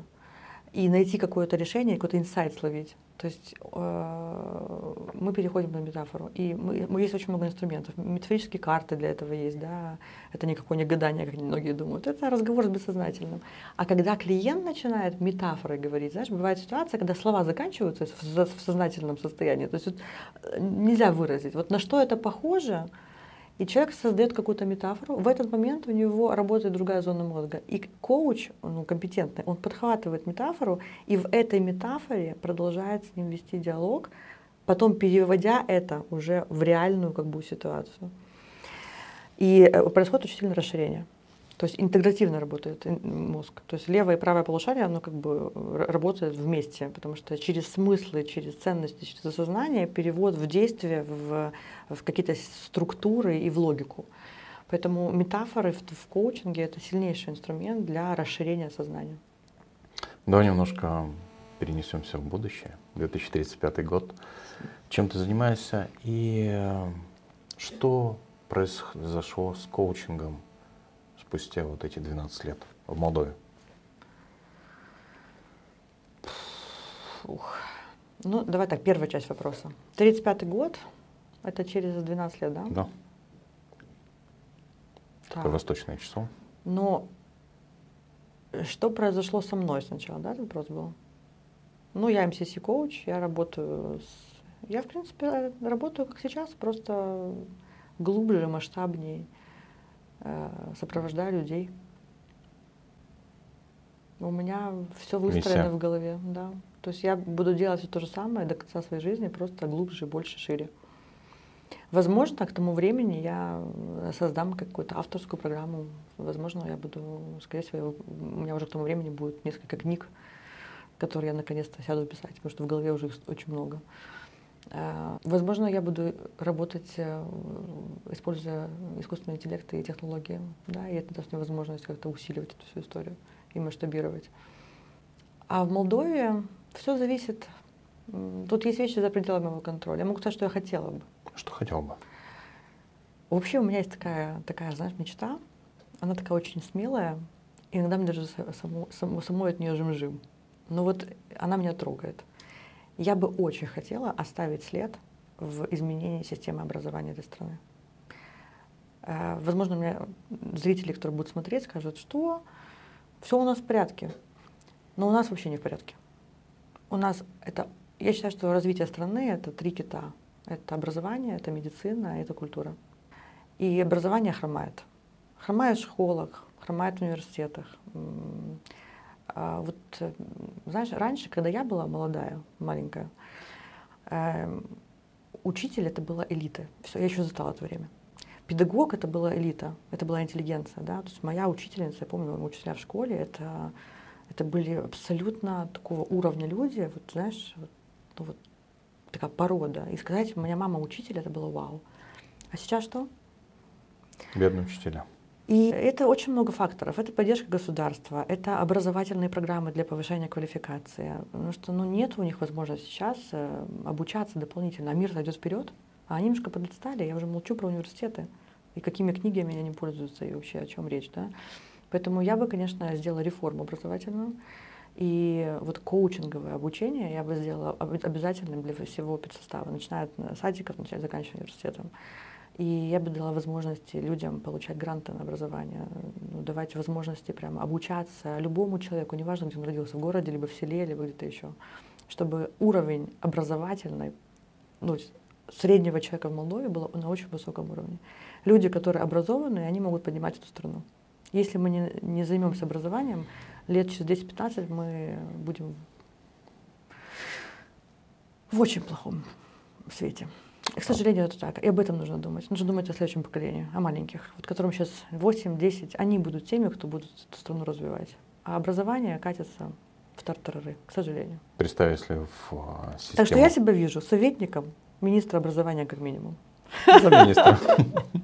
и найти какое-то решение, какой-то инсайт словить. То есть э, мы переходим на метафору. И мы, мы- есть очень много инструментов. Метафорические карты для этого есть, да. Это никакое не гадание, как многие думают. Это разговор с бессознательным. А когда клиент начинает метафорой говорить, знаешь, бывает ситуация, когда слова заканчиваются в, в сознательном состоянии. То есть вот, э, нельзя выразить. Вот на что это похоже, и человек создает какую-то метафору, в этот момент у него работает другая зона мозга. И коуч, ну, компетентный, он подхватывает метафору, и в этой метафоре продолжает с ним вести диалог, потом переводя это уже в реальную как бы, ситуацию. И э, происходит очень сильное расширение. То есть интегративно работает мозг. То есть левое и правое полушарие, оно как бы р- работает вместе, потому что через смыслы, через ценности, через осознание перевод в действие, в, в какие-то структуры и в логику. Поэтому метафоры в, в коучинге это сильнейший инструмент для расширения сознания. Давай немножко перенесемся в будущее. 2035 год. Чем ты занимаешься и э, что произошло с коучингом спустя вот эти 12 лет в Молдове? Фух. Ну, давай так, первая часть вопроса. 35 год, это через 12 лет, да? Да, такое Так. восточное число. Но что произошло со мной сначала, да, этот вопрос был? Ну, я MCC-коуч, я работаю с... Я, в принципе, работаю как сейчас, просто глубже, масштабнее, сопровождаю людей. У меня все выстроено Миссия. в голове, да. То есть я буду делать все то же самое до конца своей жизни, просто глубже, больше, шире. Возможно, к тому времени я э, создам какую-то авторскую программу. Возможно, я буду, скорее всего, у меня уже к тому времени будет несколько книг, которые я наконец-то сяду писать, потому что в голове уже их очень много. Э, Возможно, я буду работать, э, используя искусственный интеллект и технологии, да, и это даст мне возможность как-то усиливать эту всю историю и масштабировать. А в Молдове все зависит. Тут есть вещи за пределами моего контроля. Я могу сказать, что я хотела бы. Что хотел бы? Вообще у меня есть такая, такая, знаешь, мечта. Она такая очень смелая Иногда мне даже само, само, самой от нее жим-жим. Но вот она меня трогает. Я бы очень хотела оставить след в изменении системы образования этой страны. Э, возможно, мне зрители, которые будут смотреть, скажут, что все у нас в порядке. Но у нас вообще не в порядке. У нас это, я считаю, что развитие страны это три кита. Это образование, это медицина, это культура. И образование хромает. Хромает в школах, хромает в университетах. А вот, знаешь, раньше, когда я была молодая, маленькая, эм, учитель это была элита. Все, я еще застала это время. Педагог это была элита, это была интеллигенция. Да? То есть моя учительница, я помню, учителя в школе, это, это были абсолютно такого уровня люди, вот знаешь, вот, ну, вот такая порода. И сказать, моя мама учитель, это было вау. А сейчас что? Бедные учителя. И это очень много факторов. Это поддержка государства, это образовательные программы для повышения квалификации. Потому что ну, нет у них возможности сейчас э, обучаться дополнительно. А мир зайдет вперед, а они немножко подотстали. Я уже молчу про университеты и какими книгами они пользуются и вообще о чем речь. Да? Поэтому я бы, конечно, сделала реформу образовательную. И вот коучинговое обучение я бы сделала обязательным для всего педсостава, начиная от садиков, начиная заканчивая университетом. И я бы дала возможности людям получать гранты на образование, ну, давать возможности прямо обучаться любому человеку, неважно, где он родился, в городе, либо в селе, либо где-то еще, чтобы уровень образовательный, ну, среднего человека в Молдове был на очень высоком уровне. Люди, которые образованы, они могут поднимать эту страну. Если мы не, не займемся образованием, лет через 10-15 мы будем в очень плохом свете. К сожалению, это так. И об этом нужно думать. Нужно думать о следующем поколении, о маленьких, вот которым сейчас 8-10. Они будут теми, кто будет эту страну развивать. А образование катится в тартарары, к сожалению. Представь, если в систему... А, так что я себя вижу советником министра образования как минимум. За министра.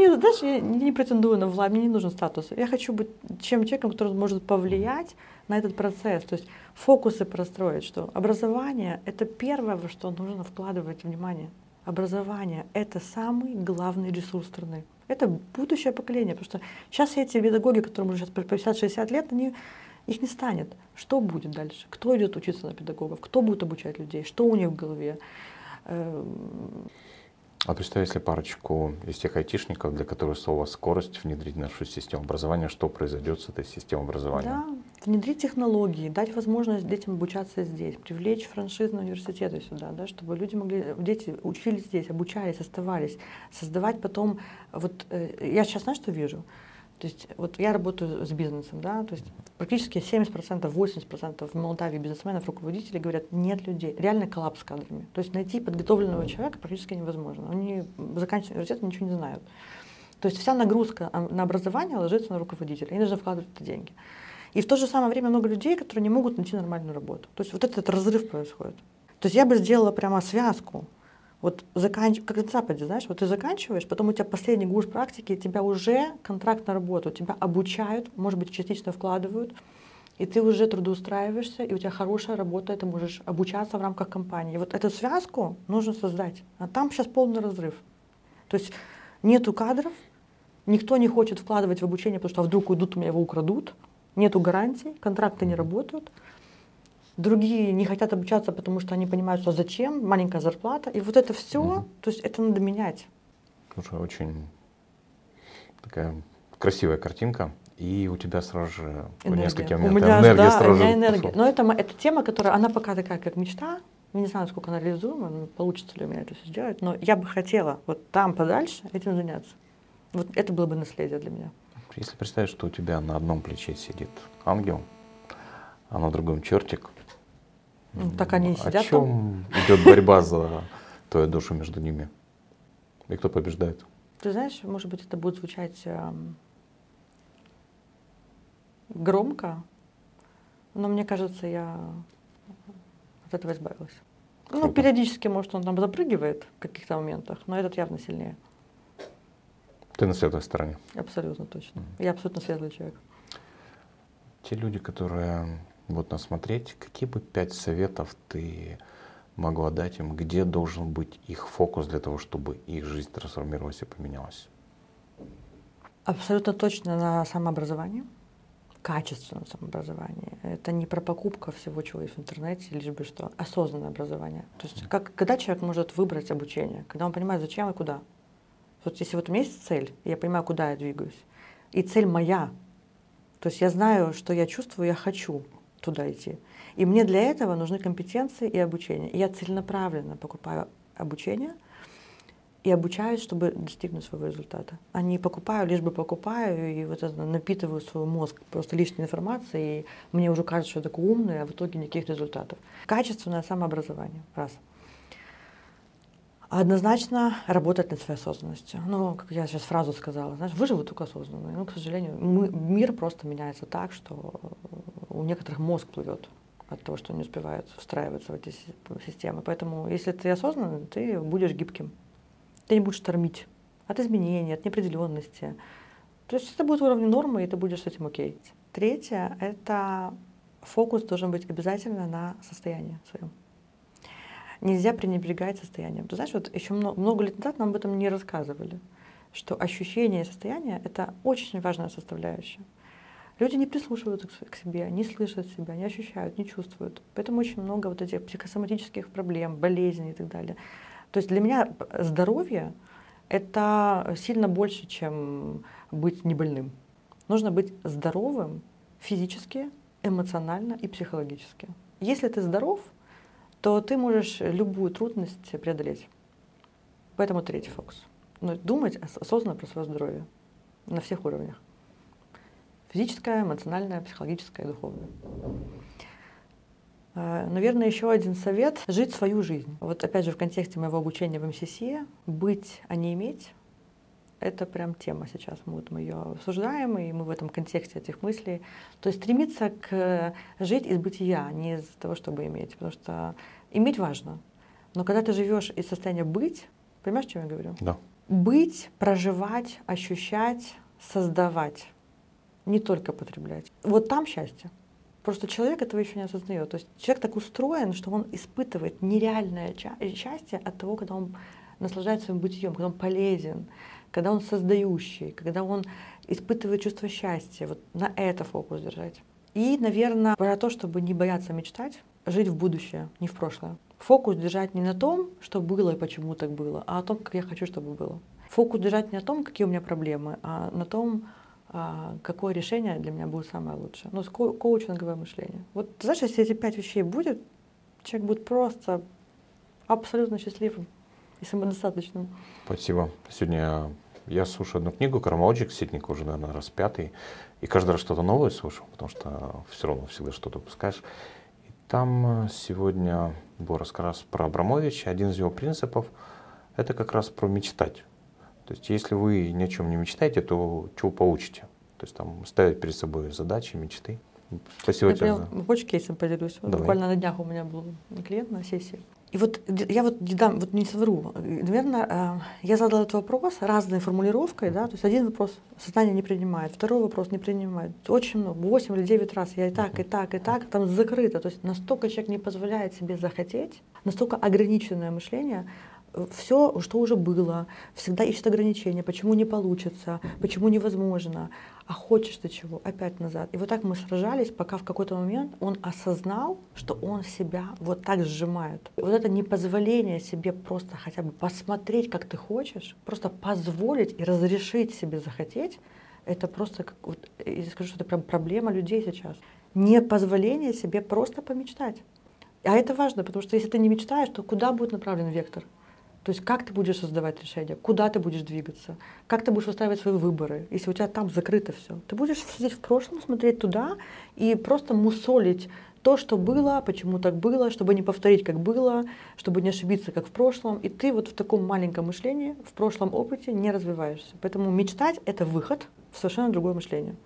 Мне, знаешь, я не претендую на власть, мне не нужен статус. Я хочу быть чем человеком, который может повлиять на этот процесс. То есть фокусы простроить, что образование — это первое, во что нужно вкладывать внимание. Образование — это самый главный ресурс страны. Это будущее поколение, потому что сейчас эти педагоги, которым уже сейчас по 50-60 лет, они, их не станет. Что будет дальше? Кто идет учиться на педагогов? Кто будет обучать людей? Что у них в голове? А представь, если парочку из тех айтишников, для которых слово скорость внедрить в нашу систему образования, что произойдет с этой системой образования? Да, внедрить технологии, дать возможность детям обучаться здесь, привлечь франшизные университеты сюда, да, чтобы люди могли, дети учились здесь, обучались, оставались, создавать потом, вот э, я сейчас знаешь, что вижу? То есть вот я работаю с бизнесом, да, то есть практически 70%, 80% в Молдавии бизнесменов, руководителей говорят, нет людей, реально коллапс с кадрами. То есть найти подготовленного человека практически невозможно. Они заканчивают университет, ничего не знают. То есть вся нагрузка на образование ложится на руководителя, и нужно вкладывать эти деньги. И в то же самое время много людей, которые не могут найти нормальную работу. То есть вот этот разрыв происходит. То есть я бы сделала прямо связку вот заканч... как на Западе, знаешь, вот ты заканчиваешь, потом у тебя последний курс практики, тебя уже контракт на работу, тебя обучают, может быть, частично вкладывают, и ты уже трудоустраиваешься, и у тебя хорошая работа, ты можешь обучаться в рамках компании. И вот эту связку нужно создать. А там сейчас полный разрыв. То есть нету кадров, никто не хочет вкладывать в обучение, потому что а вдруг уйдут, у меня его украдут, нету гарантий, контракты не работают. Другие не хотят обучаться, потому что они понимают, что зачем, маленькая зарплата. И вот это все, угу. то есть это надо менять. Слушай, очень такая красивая картинка. И у тебя сразу же энергия. несколько моментов у меня, энергия да, сразу у меня энергия. Но это, это тема, которая, она пока такая, как мечта. Не знаю, сколько она реализуема, получится ли у меня это все сделать. Но я бы хотела вот там подальше этим заняться. Вот это было бы наследие для меня. Если представить, что у тебя на одном плече сидит ангел, а на другом чертик, ну, так они и сидят. О чем там? идет борьба за твою душу между ними? И кто побеждает? Ты знаешь, может быть, это будет звучать э, громко, но мне кажется, я от этого избавилась. Ну, Круто. Ну, периодически, может, он там запрыгивает в каких-то моментах, но этот явно сильнее. Ты на светлой стороне? Абсолютно точно. Mm. Я абсолютно светлый человек. Те люди, которые вот нас смотреть, какие бы пять советов ты могла дать им, где должен быть их фокус для того, чтобы их жизнь трансформировалась и поменялась? Абсолютно точно на самообразование. качественном самообразовании. Это не про покупку всего, чего есть в интернете, лишь бы что. Осознанное образование. То есть как, когда человек может выбрать обучение, когда он понимает, зачем и куда. Вот если вот у меня есть цель, я понимаю, куда я двигаюсь, и цель моя, то есть я знаю, что я чувствую, я хочу туда идти. И мне для этого нужны компетенции и обучение. Я целенаправленно покупаю обучение и обучаюсь, чтобы достигнуть своего результата. А не покупаю, лишь бы покупаю, и вот это напитываю свой мозг просто лишней информацией, и мне уже кажется, что я такой умный, а в итоге никаких результатов. Качественное самообразование. Раз. Однозначно работать над своей осознанностью. Ну, как я сейчас фразу сказала, знаешь, выживут только осознанные. Ну, к сожалению, мы, мир просто меняется так, что у некоторых мозг плывет от того, что не успевают встраиваться в эти системы. Поэтому, если ты осознанный, ты будешь гибким. Ты не будешь тормить от изменений, от неопределенности. То есть это будет уровень нормы, и ты будешь с этим окей. Третье — это фокус должен быть обязательно на состоянии своем нельзя пренебрегать состоянием. Ты знаешь, вот еще много, много лет назад нам об этом не рассказывали, что ощущение состояния — это очень важная составляющая. Люди не прислушиваются к себе, не слышат себя, не ощущают, не чувствуют. Поэтому очень много вот этих психосоматических проблем, болезней и так далее. То есть для меня здоровье — это сильно больше, чем быть небольным. Нужно быть здоровым физически, эмоционально и психологически. Если ты здоров — то ты можешь любую трудность преодолеть. Поэтому третий фокус. Но думать осознанно про свое здоровье на всех уровнях. Физическое, эмоциональное, психологическое, духовное. А, наверное, еще один совет — жить свою жизнь. Вот опять же в контексте моего обучения в МСС быть, а не иметь это прям тема сейчас. Мы, вот, мы ее обсуждаем, и мы в этом контексте этих мыслей. То есть стремиться к жить из бытия, а не из того, чтобы иметь. Потому что иметь важно. Но когда ты живешь из состояния быть, понимаешь, о чем я говорю? Да. Быть, проживать, ощущать, создавать. Не только потреблять. Вот там счастье. Просто человек этого еще не осознает. То есть человек так устроен, что он испытывает нереальное счастье от того, когда он наслаждается своим бытием, когда он полезен, когда он создающий, когда он испытывает чувство счастья. Вот на это фокус держать. И, наверное, про то, чтобы не бояться мечтать, жить в будущее, не в прошлое. Фокус держать не на том, что было и почему так было, а о том, как я хочу, чтобы было. Фокус держать не на том, какие у меня проблемы, а на том, какое решение для меня будет самое лучшее. Ну, ко- коучинговое мышление. Вот знаешь, если эти пять вещей будет, человек будет просто абсолютно счастливым и самодостаточным. Спасибо. Сегодня я слушаю одну книгу «Кармалоджик» Ситника уже, наверное, раз пятый. И каждый раз что-то новое слушаю, потому что все равно всегда что-то упускаешь. И там э, сегодня был рассказ про Абрамовича. Один из его принципов – это как раз про мечтать. То есть если вы ни о чем не мечтаете, то чего получите? То есть там ставить перед собой задачи, мечты. Спасибо тебе. За... Хочешь кейсом поделюсь? Вот буквально на днях у меня был клиент на сессии. И вот я вот не дам, вот не совру. Наверное, э, я задала этот вопрос разной формулировкой, да, то есть один вопрос сознание не принимает, второй вопрос не принимает. Очень много, 8 или 9 раз я и так, и так, и так, там закрыто. То есть настолько человек не позволяет себе захотеть, настолько ограниченное мышление, все, что уже было, всегда ищет ограничения, почему не получится, почему невозможно, а хочешь ты чего, опять назад. И вот так мы сражались, пока в какой-то момент он осознал, что он себя вот так сжимает. Вот это непозволение себе просто хотя бы посмотреть, как ты хочешь, просто позволить и разрешить себе захотеть, это просто, как, вот, я скажу, что это прям проблема людей сейчас. Не позволение себе просто помечтать. А это важно, потому что если ты не мечтаешь, то куда будет направлен вектор? То есть как ты будешь создавать решения, куда ты будешь двигаться, как ты будешь устраивать свои выборы, если у тебя там закрыто все. Ты будешь сидеть в прошлом, смотреть туда и просто мусолить то, что было, почему так было, чтобы не повторить, как было, чтобы не ошибиться, как в прошлом. И ты вот в таком маленьком мышлении, в прошлом опыте не развиваешься. Поэтому мечтать — это выход в совершенно другое мышление.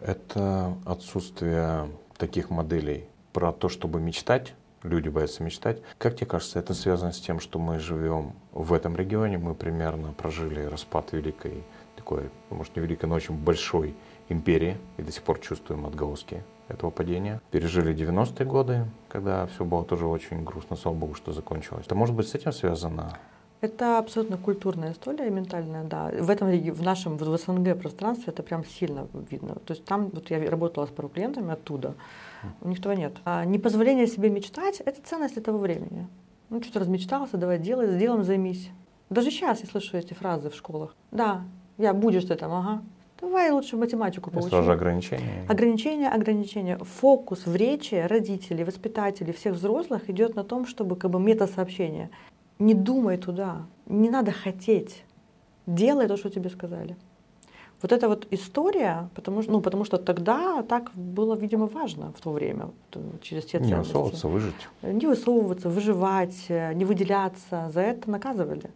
Это отсутствие таких моделей про то, чтобы мечтать, люди боятся мечтать. Как тебе кажется, это связано с тем, что мы живем в этом регионе, мы примерно прожили распад великой, такой, может не великой, но очень большой империи и до сих пор чувствуем отголоски этого падения. Пережили 90-е годы, когда все было тоже очень грустно, слава богу, что закончилось. Это может быть с этим связано? Это абсолютно культурная история, ментальная, да. В этом в нашем в СНГ пространстве это прям сильно видно. То есть там вот я работала с пару клиентами оттуда, у них этого нет. А непозволение себе мечтать – это ценность этого времени. Ну, что-то размечтался, давай делай, с делом займись. Даже сейчас я слышу эти фразы в школах. Да, я будешь ты там, ага. Давай лучше математику получим. Это тоже ограничения. Ограничения, ограничения. Фокус в речи родителей, воспитателей, всех взрослых идет на том, чтобы как бы мета-сообщение. Не думай туда, не надо хотеть. Делай то, что тебе сказали. Вот эта вот история, потому что, ну, потому что тогда так было, видимо, важно в то время, через те ценности. Не высовываться, выжить. Не высовываться, выживать, не выделяться. За это наказывали.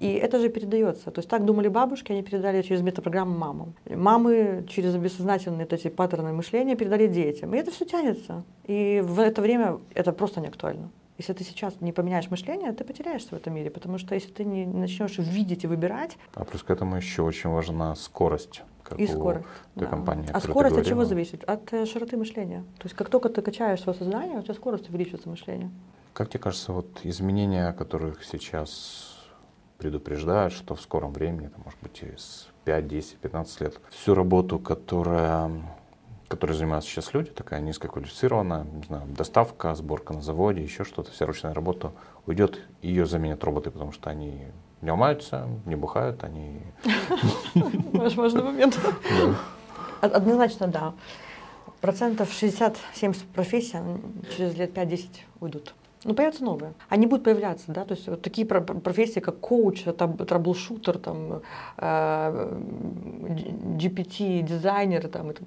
И это же передается. То есть так думали бабушки, они передали через метапрограмму мамам. Мамы через бессознательные вот эти паттерны мышления передали детям. И это все тянется. И в это время это просто не актуально. Если ты сейчас не поменяешь мышление, ты потеряешься в этом мире, потому что если ты не начнешь видеть и выбирать. А плюс к этому еще очень важна скорость. Как и скорость. Той да. компании, а скорость от чего зависит? От э, широты мышления. То есть как только ты качаешь свое сознание, у тебя скорость увеличивается мышление. Как тебе кажется, вот изменения, о которых сейчас предупреждают, что в скором времени, это может быть через 5, 10, 15 лет, всю работу, которая которой занимаются сейчас люди, такая низкоквалифицированная, не знаю, доставка, сборка на заводе, еще что-то, вся ручная работа уйдет, ее заменят роботы, потому что они не ломаются, не бухают, они... Важный момент. Однозначно, да. Процентов 60-70 профессий через лет 5-10 уйдут. Ну, появятся новые. Они будут появляться, да, то есть вот такие профессии, как коуч, траблшутер, там, э, GPT, дизайнер, там, это,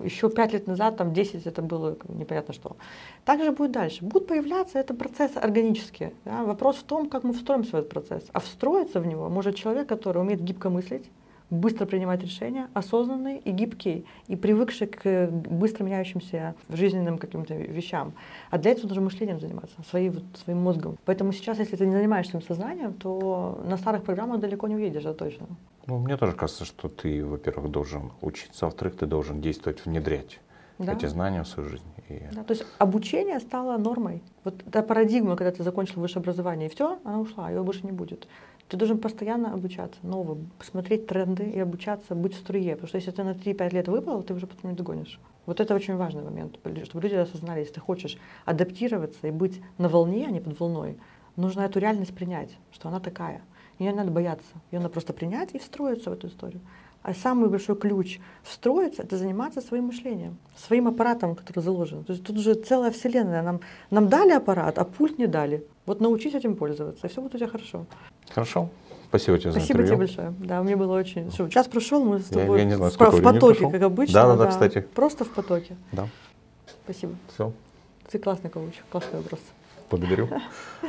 еще пять лет назад, там 10 это было непонятно что. Также будет дальше. Будут появляться, это процесс органический. Да? Вопрос в том, как мы встроимся в этот процесс. А встроиться в него может человек, который умеет гибко мыслить, быстро принимать решения, осознанный и гибкий, и привыкший к быстро меняющимся жизненным каким-то вещам. А для этого нужно мышлением заниматься, своим, вот, своим мозгом. Поэтому сейчас, если ты не занимаешься своим сознанием, то на старых программах далеко не уедешь, да, точно. Ну, мне тоже кажется, что ты, во-первых, должен учиться, а во-вторых, ты должен действовать, внедрять да. эти знания в свою жизнь. И... Да, то есть обучение стало нормой. Вот эта парадигма, когда ты закончил высшее образование, и все, она ушла, ее больше не будет. Ты должен постоянно обучаться новым, посмотреть тренды и обучаться, быть в струе. Потому что если ты на 3-5 лет выпал, ты уже потом не догонишь. Вот это очень важный момент, чтобы люди осознали, если ты хочешь адаптироваться и быть на волне, а не под волной, нужно эту реальность принять, что она такая. Ее не надо бояться, ее надо просто принять и встроиться в эту историю. А самый большой ключ встроиться — это заниматься своим мышлением, своим аппаратом, который заложен. То есть тут уже целая вселенная. Нам, нам дали аппарат, а пульт не дали. Вот научись этим пользоваться, и все будет у тебя хорошо. Хорошо. Спасибо тебе за Спасибо интервью. тебе большое. Да, мне было очень... Что, час прошел, мы с тобой я, я не знаю, в, в потоке, как обычно. Да, да, да, кстати. Просто в потоке. Да. Спасибо. Все. Ты классный коуч, классный вопрос. Благодарю.